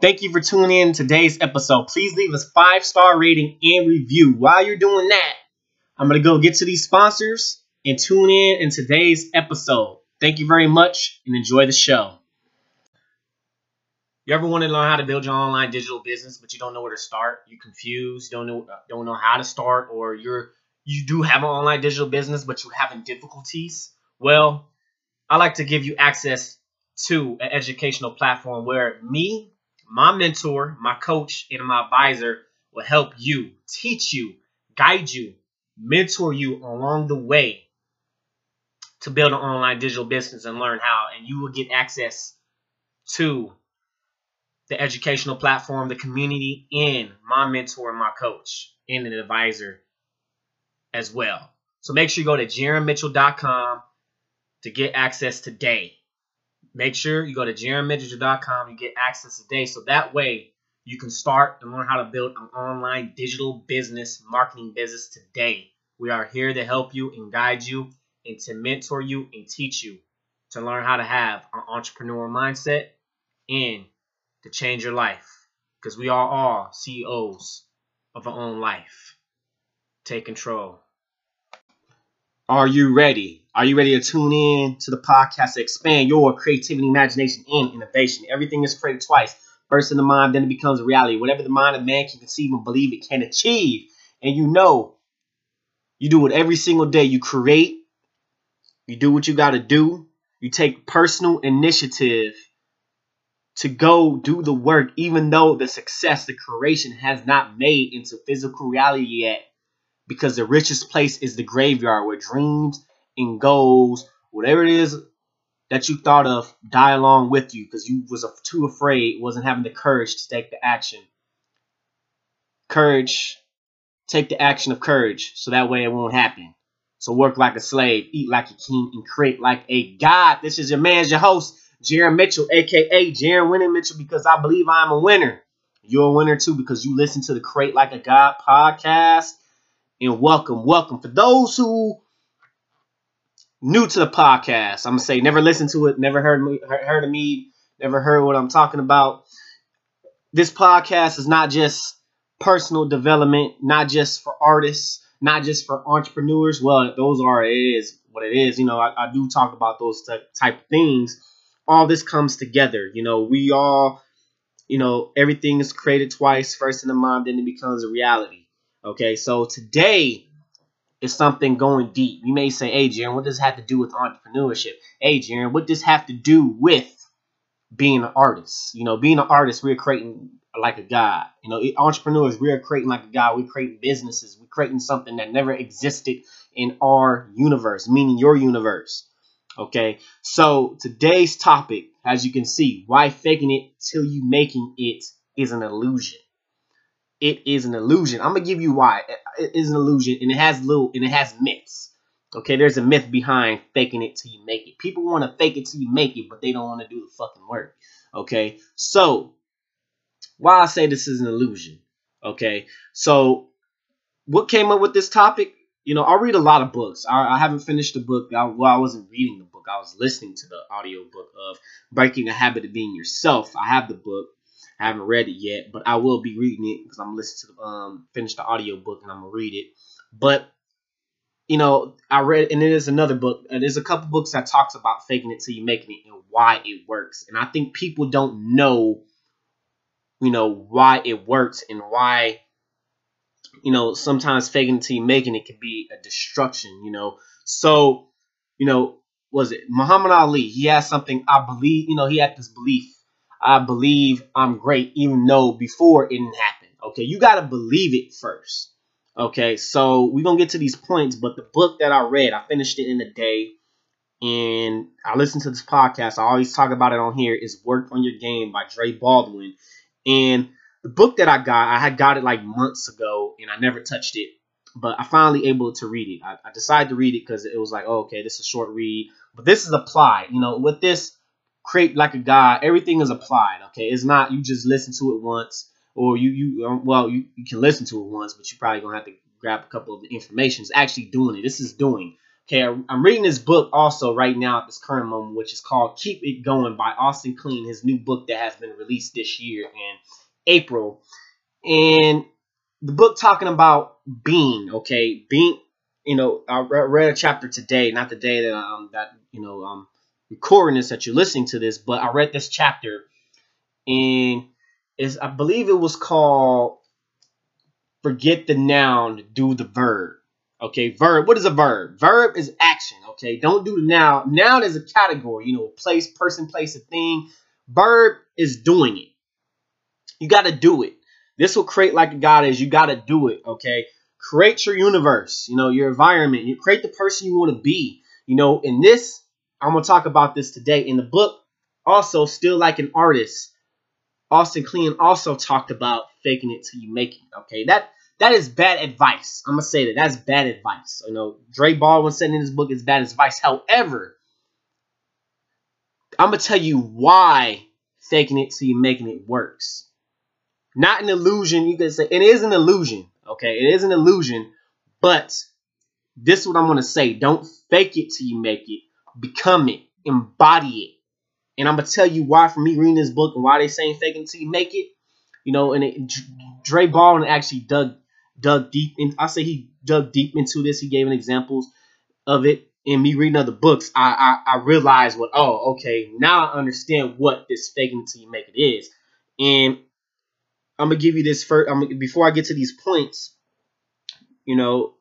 Thank you for tuning in today's episode. Please leave us five star rating and review. While you're doing that, I'm gonna go get to these sponsors and tune in in today's episode. Thank you very much and enjoy the show. You ever want to learn how to build your online digital business, but you don't know where to start? You're confused, don't know don't know how to start, or you're you do have an online digital business, but you're having difficulties. Well, I like to give you access to an educational platform where me, my mentor, my coach, and my advisor will help you, teach you, guide you, mentor you along the way to build an online digital business and learn how. And you will get access to the educational platform, the community, and my mentor my coach and an advisor as well. So make sure you go to jaronmitchell.com to get access today. Make sure you go to jaronmitchell.com You get access today. So that way you can start and learn how to build an online digital business, marketing business today. We are here to help you and guide you and to mentor you and teach you to learn how to have an entrepreneurial mindset and to change your life because we are all CEOs of our own life. Take control. Are you ready? Are you ready to tune in to the podcast to expand your creativity, imagination, and innovation? Everything is created twice. First in the mind, then it becomes reality. Whatever the mind of man can conceive and believe it can achieve. And you know, you do it every single day. You create, you do what you got to do, you take personal initiative to go do the work, even though the success, the creation has not made into physical reality yet. Because the richest place is the graveyard where dreams and goals, whatever it is that you thought of, die along with you because you was too afraid, wasn't having the courage to take the action. Courage, take the action of courage so that way it won't happen. So work like a slave, eat like a king, and create like a god. This is your man's your host. Jaron Mitchell, aka Jaron Winning Mitchell, because I believe I'm a winner. You're a winner too because you listen to the Create Like a God podcast. And welcome, welcome. For those who new to the podcast, I'm gonna say never listened to it, never heard me, heard of me, never heard what I'm talking about. This podcast is not just personal development, not just for artists, not just for entrepreneurs. Well, those are it is what it is. You know, I, I do talk about those type of things all this comes together. You know, we all, you know, everything is created twice, first in the mind, then it becomes a reality. Okay, so today is something going deep. You may say, hey, Jaron, what does this have to do with entrepreneurship? Hey, Jaron, what does this have to do with being an artist? You know, being an artist, we're creating like a god. You know, entrepreneurs, we're creating like a god. We're creating businesses. We're creating something that never existed in our universe, meaning your universe. Okay, so today's topic, as you can see, why faking it till you making it is an illusion. It is an illusion. I'm gonna give you why. It is an illusion, and it has little and it has myths. Okay, there's a myth behind faking it till you make it. People want to fake it till you make it, but they don't want to do the fucking work. Okay, so why I say this is an illusion. Okay, so what came up with this topic? you know, I read a lot of books. I, I haven't finished the book. I, well, I wasn't reading the book. I was listening to the audio book of Breaking a Habit of Being Yourself. I have the book. I haven't read it yet, but I will be reading it because I'm listening to um finish the audio book and I'm gonna read it. But you know, I read and there's another book. And there's a couple books that talks about faking it till you making it and why it works. And I think people don't know, you know, why it works and why you know, sometimes faking it till you making it can be a destruction, you know. So, you know, was it Muhammad Ali? He has something I believe, you know, he had this belief. I believe I'm great, even though before it didn't happen. Okay, you gotta believe it first. Okay, so we're gonna get to these points, but the book that I read, I finished it in a day, and I listened to this podcast. I always talk about it on here. Is Work on Your Game by Dre Baldwin, and the book that I got, I had got it like months ago and I never touched it. But I finally able to read it. I, I decided to read it because it was like, oh, okay, this is a short read. But this is applied. You know, with this create like a guy, everything is applied. Okay, it's not you just listen to it once or you you um, well you, you can listen to it once, but you probably gonna have to grab a couple of the information. It's actually doing it. This is doing. Okay, I'm reading this book also right now at this current moment, which is called Keep It Going by Austin Kleon, his new book that has been released this year in April. And the book talking about being, okay, being, you know, I read a chapter today, not the day that um that you know um recording this that you're listening to this, but I read this chapter and is I believe it was called Forget the Noun, Do the Verb. Okay, verb. What is a verb? Verb is action. Okay, don't do the noun. Noun is a category, you know, place, person, place, a thing. Verb is doing it. You got to do it. This will create like a God is. You got to do it. Okay, create your universe. You know, your environment. You create the person you want to be. You know, in this, I'm gonna talk about this today in the book. Also, Steal Like an Artist. Austin Kleon also talked about faking it till you make it. Okay, that that is bad advice. I'm gonna say that that's bad advice. You know, Dre Baldwin said in his book is bad advice. However, I'm gonna tell you why faking it till you making it works. Not an illusion. You can say it is an illusion. Okay, it is an illusion, but this is what I'm gonna say. Don't fake it till you make it. Become it. Embody it. And I'm gonna tell you why for me reading this book and why they saying fake it till you make it. You know, and it, Dre Baldwin actually dug dug deep in. I say he dug deep into this. He gave an examples of it. And me reading other books, I, I I realized what oh okay now I understand what this faking until you make it is, and I'm gonna give you this first. I'm before I get to these points. You know,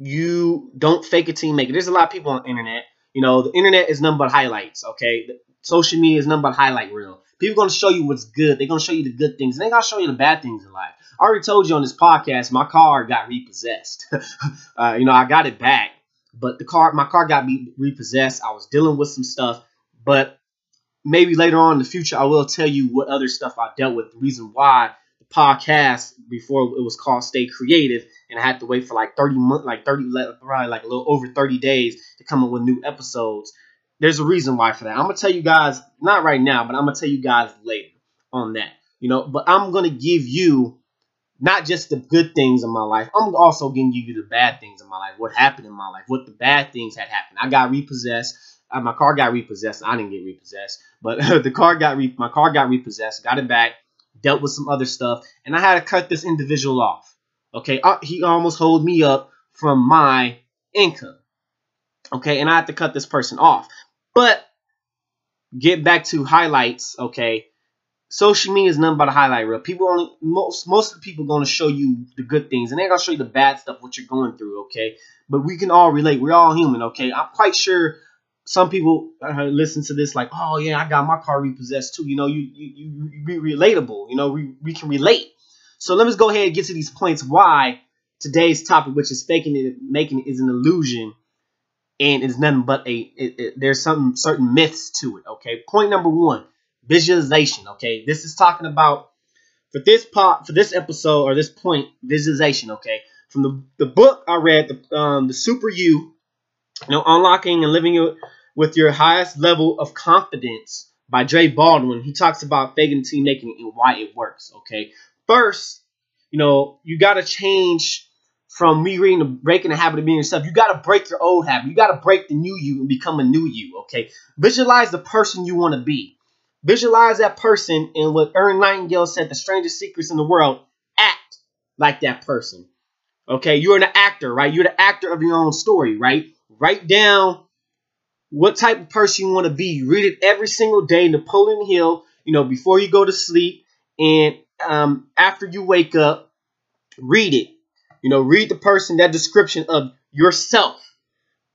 you don't fake a you make it. There's a lot of people on the internet. You know, the internet is nothing but highlights. Okay, social media is nothing but highlight reel. People gonna show you what's good. They're gonna show you the good things. And they gonna show you the bad things in life. I already told you on this podcast, my car got repossessed. uh, you know, I got it back, but the car, my car got me repossessed. I was dealing with some stuff, but maybe later on in the future, I will tell you what other stuff I dealt with. The reason why the podcast before it was called Stay Creative, and I had to wait for like 30 months, like 30, probably like a little over 30 days to come up with new episodes. There's a reason why for that. I'm gonna tell you guys, not right now, but I'm gonna tell you guys later on that. You know, but I'm gonna give you not just the good things in my life. I'm also giving you the bad things in my life. What happened in my life? What the bad things had happened? I got repossessed. Uh, my car got repossessed. I didn't get repossessed, but the car got re- my car got repossessed. Got it back. Dealt with some other stuff, and I had to cut this individual off. Okay, uh, he almost hold me up from my income. Okay, and I have to cut this person off. But get back to highlights. Okay, social media is nothing but a highlight reel. People only most most of the people going to show you the good things, and they're gonna show you the bad stuff what you're going through. Okay, but we can all relate. We're all human. Okay, I'm quite sure some people uh, listen to this like, oh yeah, I got my car repossessed too. You know, you you you be relatable. You know, we we can relate. So let us go ahead and get to these points. Why today's topic, which is faking it, making it, is an illusion, and it's nothing but a. It, it, there's some certain myths to it. Okay, point number one visualization. Okay, this is talking about for this part for this episode or this point visualization. Okay, from the the book I read, the um, the Super You, you know, unlocking and living your, with your highest level of confidence by Dre Baldwin. He talks about faking team making it and why it works. Okay, first, you know, you got to change from me reading the breaking the habit of being yourself. You got to break your old habit. You got to break the new you and become a new you. Okay, visualize the person you want to be. Visualize that person, and what Earl Nightingale said, the strangest secrets in the world, act like that person. Okay, you're an actor, right? You're the actor of your own story, right? Write down what type of person you want to be. Read it every single day, Napoleon Hill, you know, before you go to sleep and um, after you wake up, read it. You know, read the person, that description of yourself.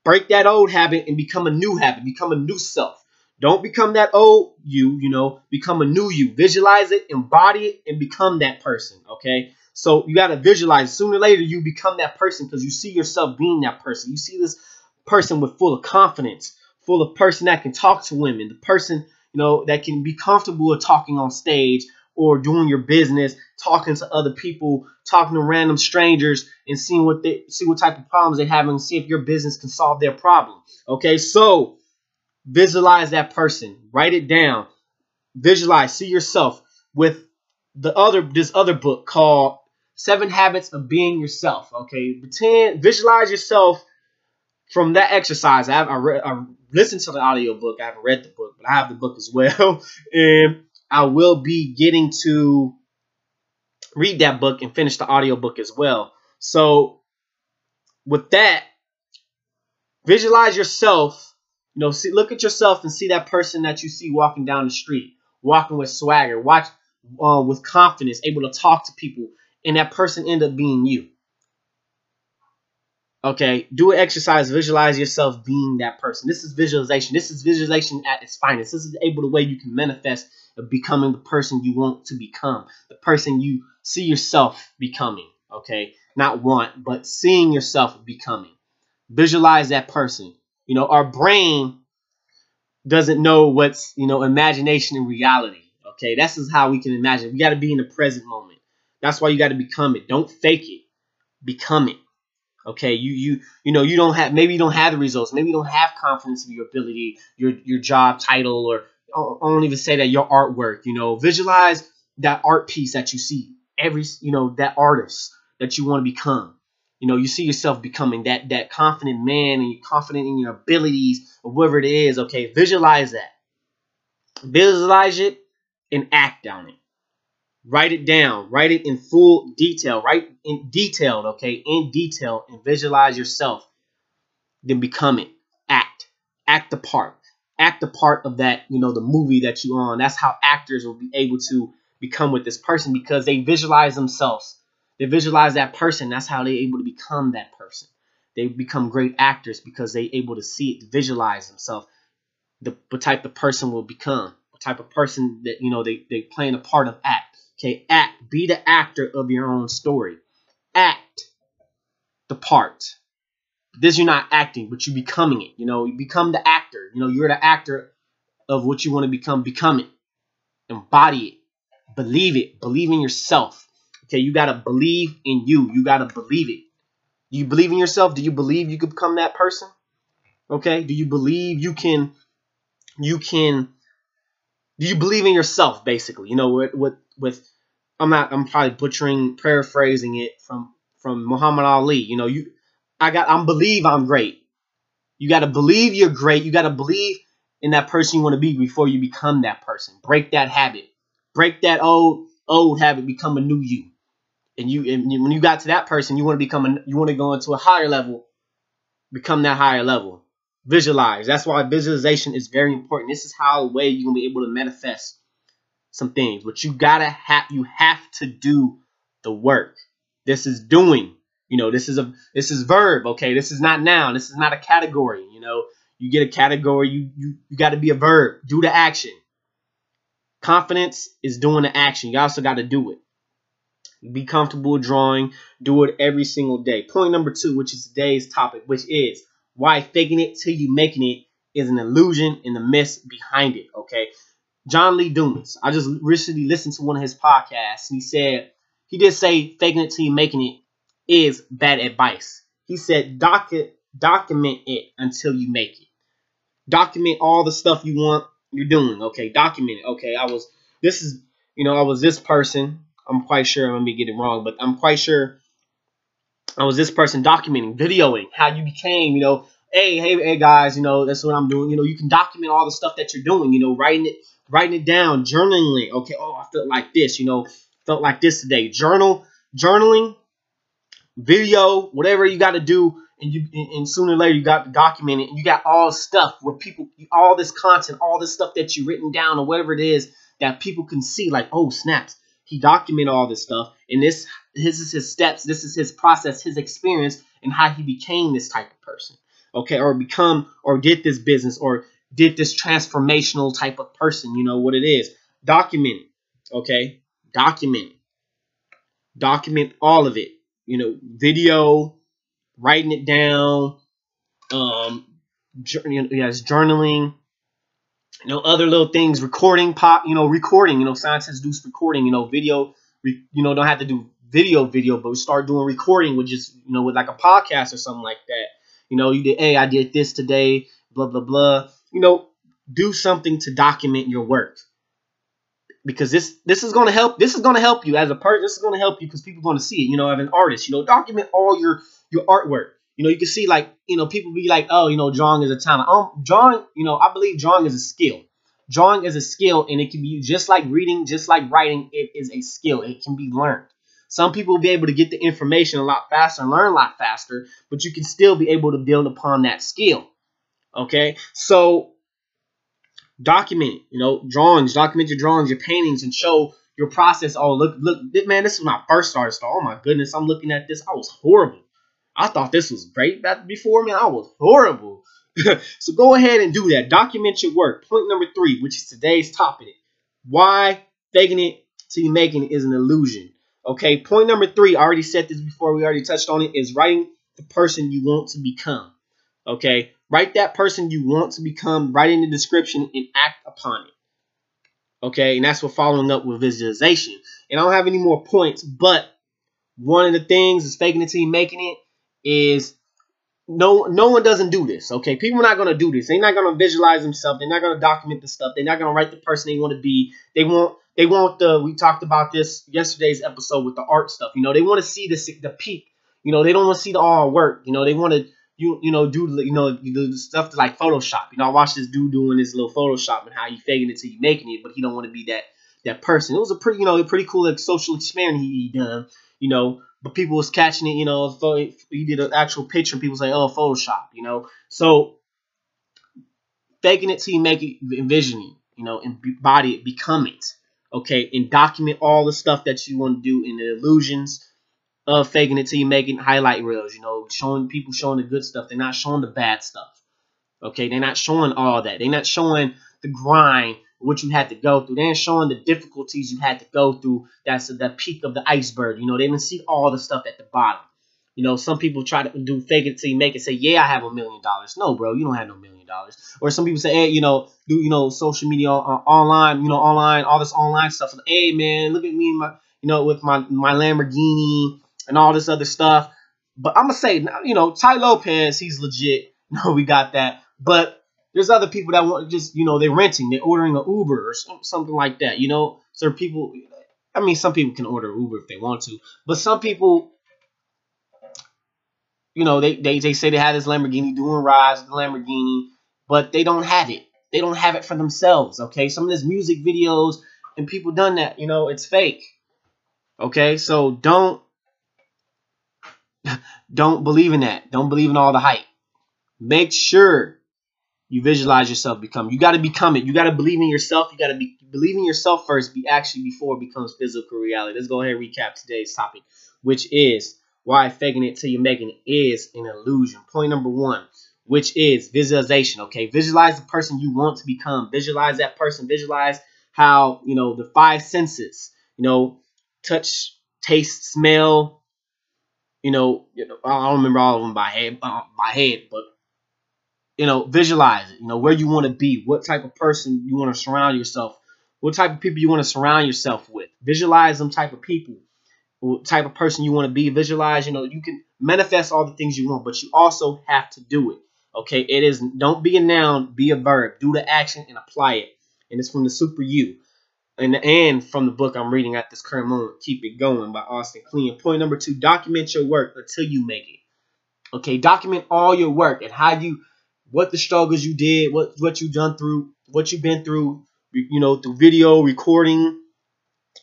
Break that old habit and become a new habit, become a new self. Don't become that old you, you know, become a new you. Visualize it, embody it, and become that person, okay? So you got to visualize. Sooner or later, you become that person because you see yourself being that person. You see this person with full of confidence, full of person that can talk to women, the person, you know, that can be comfortable with talking on stage or doing your business, talking to other people, talking to random strangers and seeing what they see what type of problems they have and see if your business can solve their problem. Okay, so Visualize that person. Write it down. Visualize. See yourself with the other this other book called Seven Habits of Being Yourself. Okay, pretend visualize yourself from that exercise, I I, I listened to the audio book. I haven't read the book, but I have the book as well, and I will be getting to read that book and finish the audio book as well. So with that, visualize yourself. You know, see, look at yourself and see that person that you see walking down the street, walking with swagger, watch uh, with confidence, able to talk to people, and that person end up being you. Okay, do an exercise, visualize yourself being that person. This is visualization. This is visualization at its finest. This is able the way you can manifest of becoming the person you want to become, the person you see yourself becoming. Okay, not want, but seeing yourself becoming. Visualize that person. You know, our brain doesn't know what's, you know, imagination and reality. Okay, this is how we can imagine. We got to be in the present moment. That's why you got to become it. Don't fake it. Become it. Okay, you you you know you don't have maybe you don't have the results. Maybe you don't have confidence in your ability, your your job title, or I don't even say that your artwork. You know, visualize that art piece that you see every you know that artist that you want to become. You know, you see yourself becoming that that confident man and you're confident in your abilities or whatever it is. Okay, visualize that. Visualize it and act on it. Write it down. Write it in full detail. Write in detailed, okay, in detail, and visualize yourself. Then become it. Act. Act the part. Act the part of that, you know, the movie that you on. That's how actors will be able to become with this person because they visualize themselves. They visualize that person. That's how they're able to become that person. They become great actors because they're able to see it, visualize themselves, the, the type of person will become, the type of person that, you know, they, they playing a part of act. Okay, act. Be the actor of your own story. Act the part. This you're not acting, but you're becoming it. You know, you become the actor. You know, you're the actor of what you want to become. Become it. Embody it. Believe it. Believe in yourself. Okay, you gotta believe in you. You gotta believe it. Do you believe in yourself? Do you believe you could become that person? Okay, do you believe you can you can do you believe in yourself basically? You know, what what with I'm not I'm probably butchering paraphrasing it from from Muhammad Ali. You know, you I got I'm believe I'm great. You got to believe you're great. You got to believe in that person you want to be before you become that person. Break that habit. Break that old old habit. Become a new you. And you and when you got to that person, you want to become a you want to go into a higher level. Become that higher level. Visualize. That's why visualization is very important. This is how a way you're gonna be able to manifest some things, but you gotta have you have to do the work. This is doing. You know, this is a this is verb. Okay, this is not noun. This is not a category. You know, you get a category. You you you got to be a verb. Do the action. Confidence is doing the action. You also got to do it. Be comfortable drawing. Do it every single day. Point number two, which is today's topic, which is why faking it till you making it is an illusion and the myth behind it. Okay, John Lee Dumas. I just recently listened to one of his podcasts, and he said he did say faking it till you making it is bad advice. He said docu- document it until you make it. Document all the stuff you want you're doing. Okay, document it. Okay, I was this is you know I was this person. I'm quite sure I'm gonna be getting wrong, but I'm quite sure I was this person documenting, videoing how you became. You know, hey, hey, hey, guys, you know that's what I'm doing. You know, you can document all the stuff that you're doing. You know, writing it writing it down, journaling. Okay, oh, I felt like this, you know, felt like this today. Journal, journaling, video, whatever you got to do, and you and sooner or later you got to document it. And you got all stuff where people, all this content, all this stuff that you written down or whatever it is that people can see. Like, oh snaps, he documented all this stuff, and this this is his steps, this is his process, his experience, and how he became this type of person. Okay, or become or did this business or did this transformational type of person. You know what it is. Document. Okay? Document. Document all of it. You know, video, writing it down, um, yes, journaling, you know, other little things, recording, pop, you know, recording, you know, scientists do recording, you know, video, you know, don't have to do video, video, but we start doing recording with just, you know, with like a podcast or something like that. You know, you did, hey, I did this today, blah, blah, blah you know, do something to document your work. Because this this is going to help. This is going to help you as a person. This is going to help you because people are going to see it. You know, as an artist, you know, document all your your artwork. You know, you can see like, you know, people be like, oh, you know, drawing is a talent. Um, drawing, you know, I believe drawing is a skill. Drawing is a skill and it can be just like reading, just like writing, it is a skill. It can be learned. Some people will be able to get the information a lot faster and learn a lot faster, but you can still be able to build upon that skill. Okay, so document, you know, drawings, document your drawings, your paintings, and show your process. Oh, look, look, man, this is my first artist. Oh my goodness, I'm looking at this. I was horrible. I thought this was great back before, man. I was horrible. so go ahead and do that. Document your work. Point number three, which is today's topic. Why faking it till you making it is an illusion. Okay, point number three, I already said this before, we already touched on it, is writing the person you want to become. Okay, write that person you want to become, write in the description and act upon it. Okay, and that's what following up with visualization. And I don't have any more points, but one of the things is faking it till you making it is no no one doesn't do this. Okay, people are not gonna do this. They're not gonna visualize themselves. They're not gonna document the stuff. They're not gonna write the person they want to be. They want they want the. We talked about this yesterday's episode with the art stuff. You know, they want to see the the peak. You know, they don't want to see the all work. You know, they want to you you know do you know the stuff to like Photoshop. You know, I watched this dude doing this little Photoshop and how he faking it till he making it, but he don't want to be that that person. It was a pretty you know a pretty cool like, social experiment he, he done. You know, but people was catching it. You know, he did an actual picture, and people say, "Oh, Photoshop." You know, so faking it till you make it, envisioning. You know, embody it, become it. Okay, and document all the stuff that you want to do in the illusions of faking it till you make it highlight reels. You know, showing people showing the good stuff. They're not showing the bad stuff. Okay, they're not showing all that. They're not showing the grind, what you had to go through. They're showing the difficulties you had to go through. That's the peak of the iceberg. You know, they didn't see all the stuff at the bottom. You know, some people try to do fake it till you make it. Say, yeah, I have a million dollars. No, bro, you don't have no million dollars. Or some people say, hey, you know, do you know social media uh, online, you know, online, all this online stuff. Hey, man, look at me, my, you know, with my my Lamborghini and all this other stuff. But I'm gonna say, you know, Tai Lopez, he's legit. No, we got that. But there's other people that want just, you know, they're renting, they're ordering an Uber or something like that. You know, so people. I mean, some people can order Uber if they want to, but some people you know, they, they, they say they have this Lamborghini doing rides the Lamborghini, but they don't have it. They don't have it for themselves, okay? Some of this music videos and people done that, you know, it's fake. Okay? So don't don't believe in that. Don't believe in all the hype. Make sure you visualize yourself become. You got to become it. You got to believe in yourself. You got to be believe in yourself first. Be actually before it becomes physical reality. Let's go ahead and recap today's topic, which is why faking it till you're making it is an illusion. Point number one, which is visualization. Okay, visualize the person you want to become. Visualize that person. Visualize how you know the five senses. You know, touch, taste, smell. You know, you know I don't remember all of them by head, by head, but you know, visualize it. You know where you want to be, what type of person you want to surround yourself, what type of people you want to surround yourself with. Visualize them type of people type of person you want to be. Visualize, you know, you can manifest all the things you want, but you also have to do it. Okay, it is don't be a noun, be a verb. Do the action and apply it. And it's from the Super You. And and from the book I'm reading at this current moment, Keep It Going by Austin Kleon. Point number two, document your work until you make it. Okay, document all your work and how you what the struggles you did, what what you've done through, what you've been through, you know, through video, recording,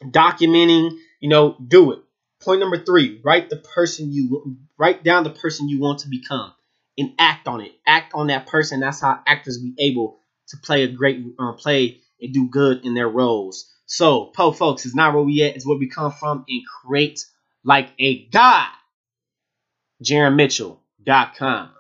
documenting, you know, do it. Point number three: write the person you write down the person you want to become, and act on it. Act on that person. That's how actors be able to play a great uh, play and do good in their roles. So, po folks, is not where we at. It's where we come from and create like a god. JaronMitchell.com.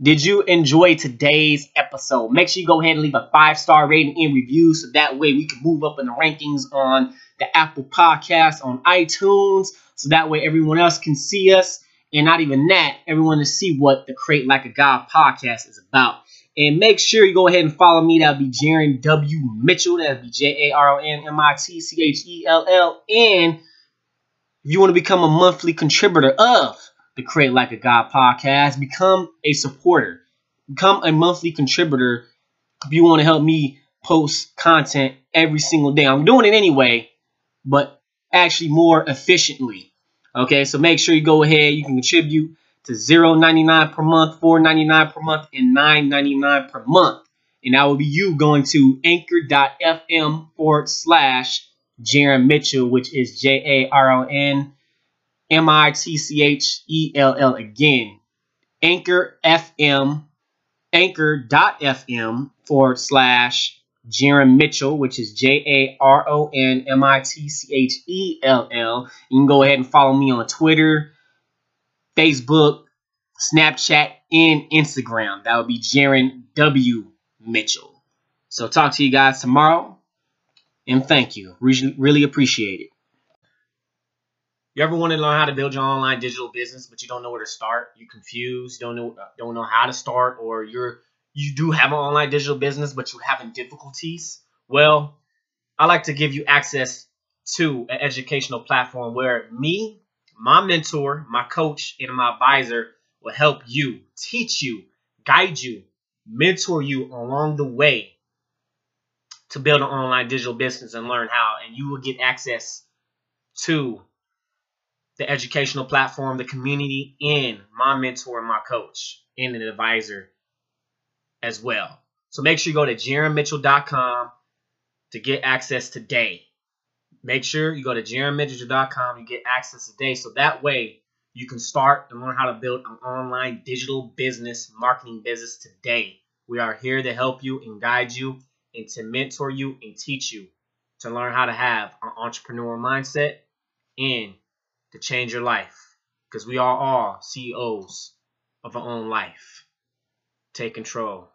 Did you enjoy today's episode? Make sure you go ahead and leave a five star rating and review so that way we can move up in the rankings on the Apple Podcast, on iTunes, so that way everyone else can see us. And not even that, everyone to see what the Create Like a God podcast is about. And make sure you go ahead and follow me. That'll be Jaron W. Mitchell. That'll be J A R O N M I T C H E L L. And if you want to become a monthly contributor of the Create Like a God podcast, become a supporter. Become a monthly contributor if you want to help me post content every single day. I'm doing it anyway, but actually more efficiently. Okay, so make sure you go ahead. You can contribute to 0.99 per month, $4.99 per month, and $9.99 per month. And that will be you going to anchor.fm forward slash Jaron Mitchell, which is J A R O N M I T C H E L L again. Anchor FM, anchor.fm forward slash Jaron Mitchell, which is J A R O N M I T C H E L L. You can go ahead and follow me on Twitter, Facebook, Snapchat, and Instagram. That would be Jaron W. Mitchell. So talk to you guys tomorrow, and thank you. Really, appreciate it. You ever want to learn how to build your online digital business, but you don't know where to start? You're confused, don't know uh, don't know how to start, or you're you do have an online digital business, but you're having difficulties? Well, I like to give you access to an educational platform where me, my mentor, my coach, and my advisor will help you, teach you, guide you, mentor you along the way to build an online digital business and learn how. And you will get access to the educational platform, the community, and my mentor my coach and an advisor as well. So make sure you go to jaronmitchell.com to get access today. Make sure you go to jaronmitchell.com You get access today. So that way you can start and learn how to build an online digital business, marketing business today. We are here to help you and guide you and to mentor you and teach you to learn how to have an entrepreneur mindset and to change your life because we are all CEOs of our own life. Take control.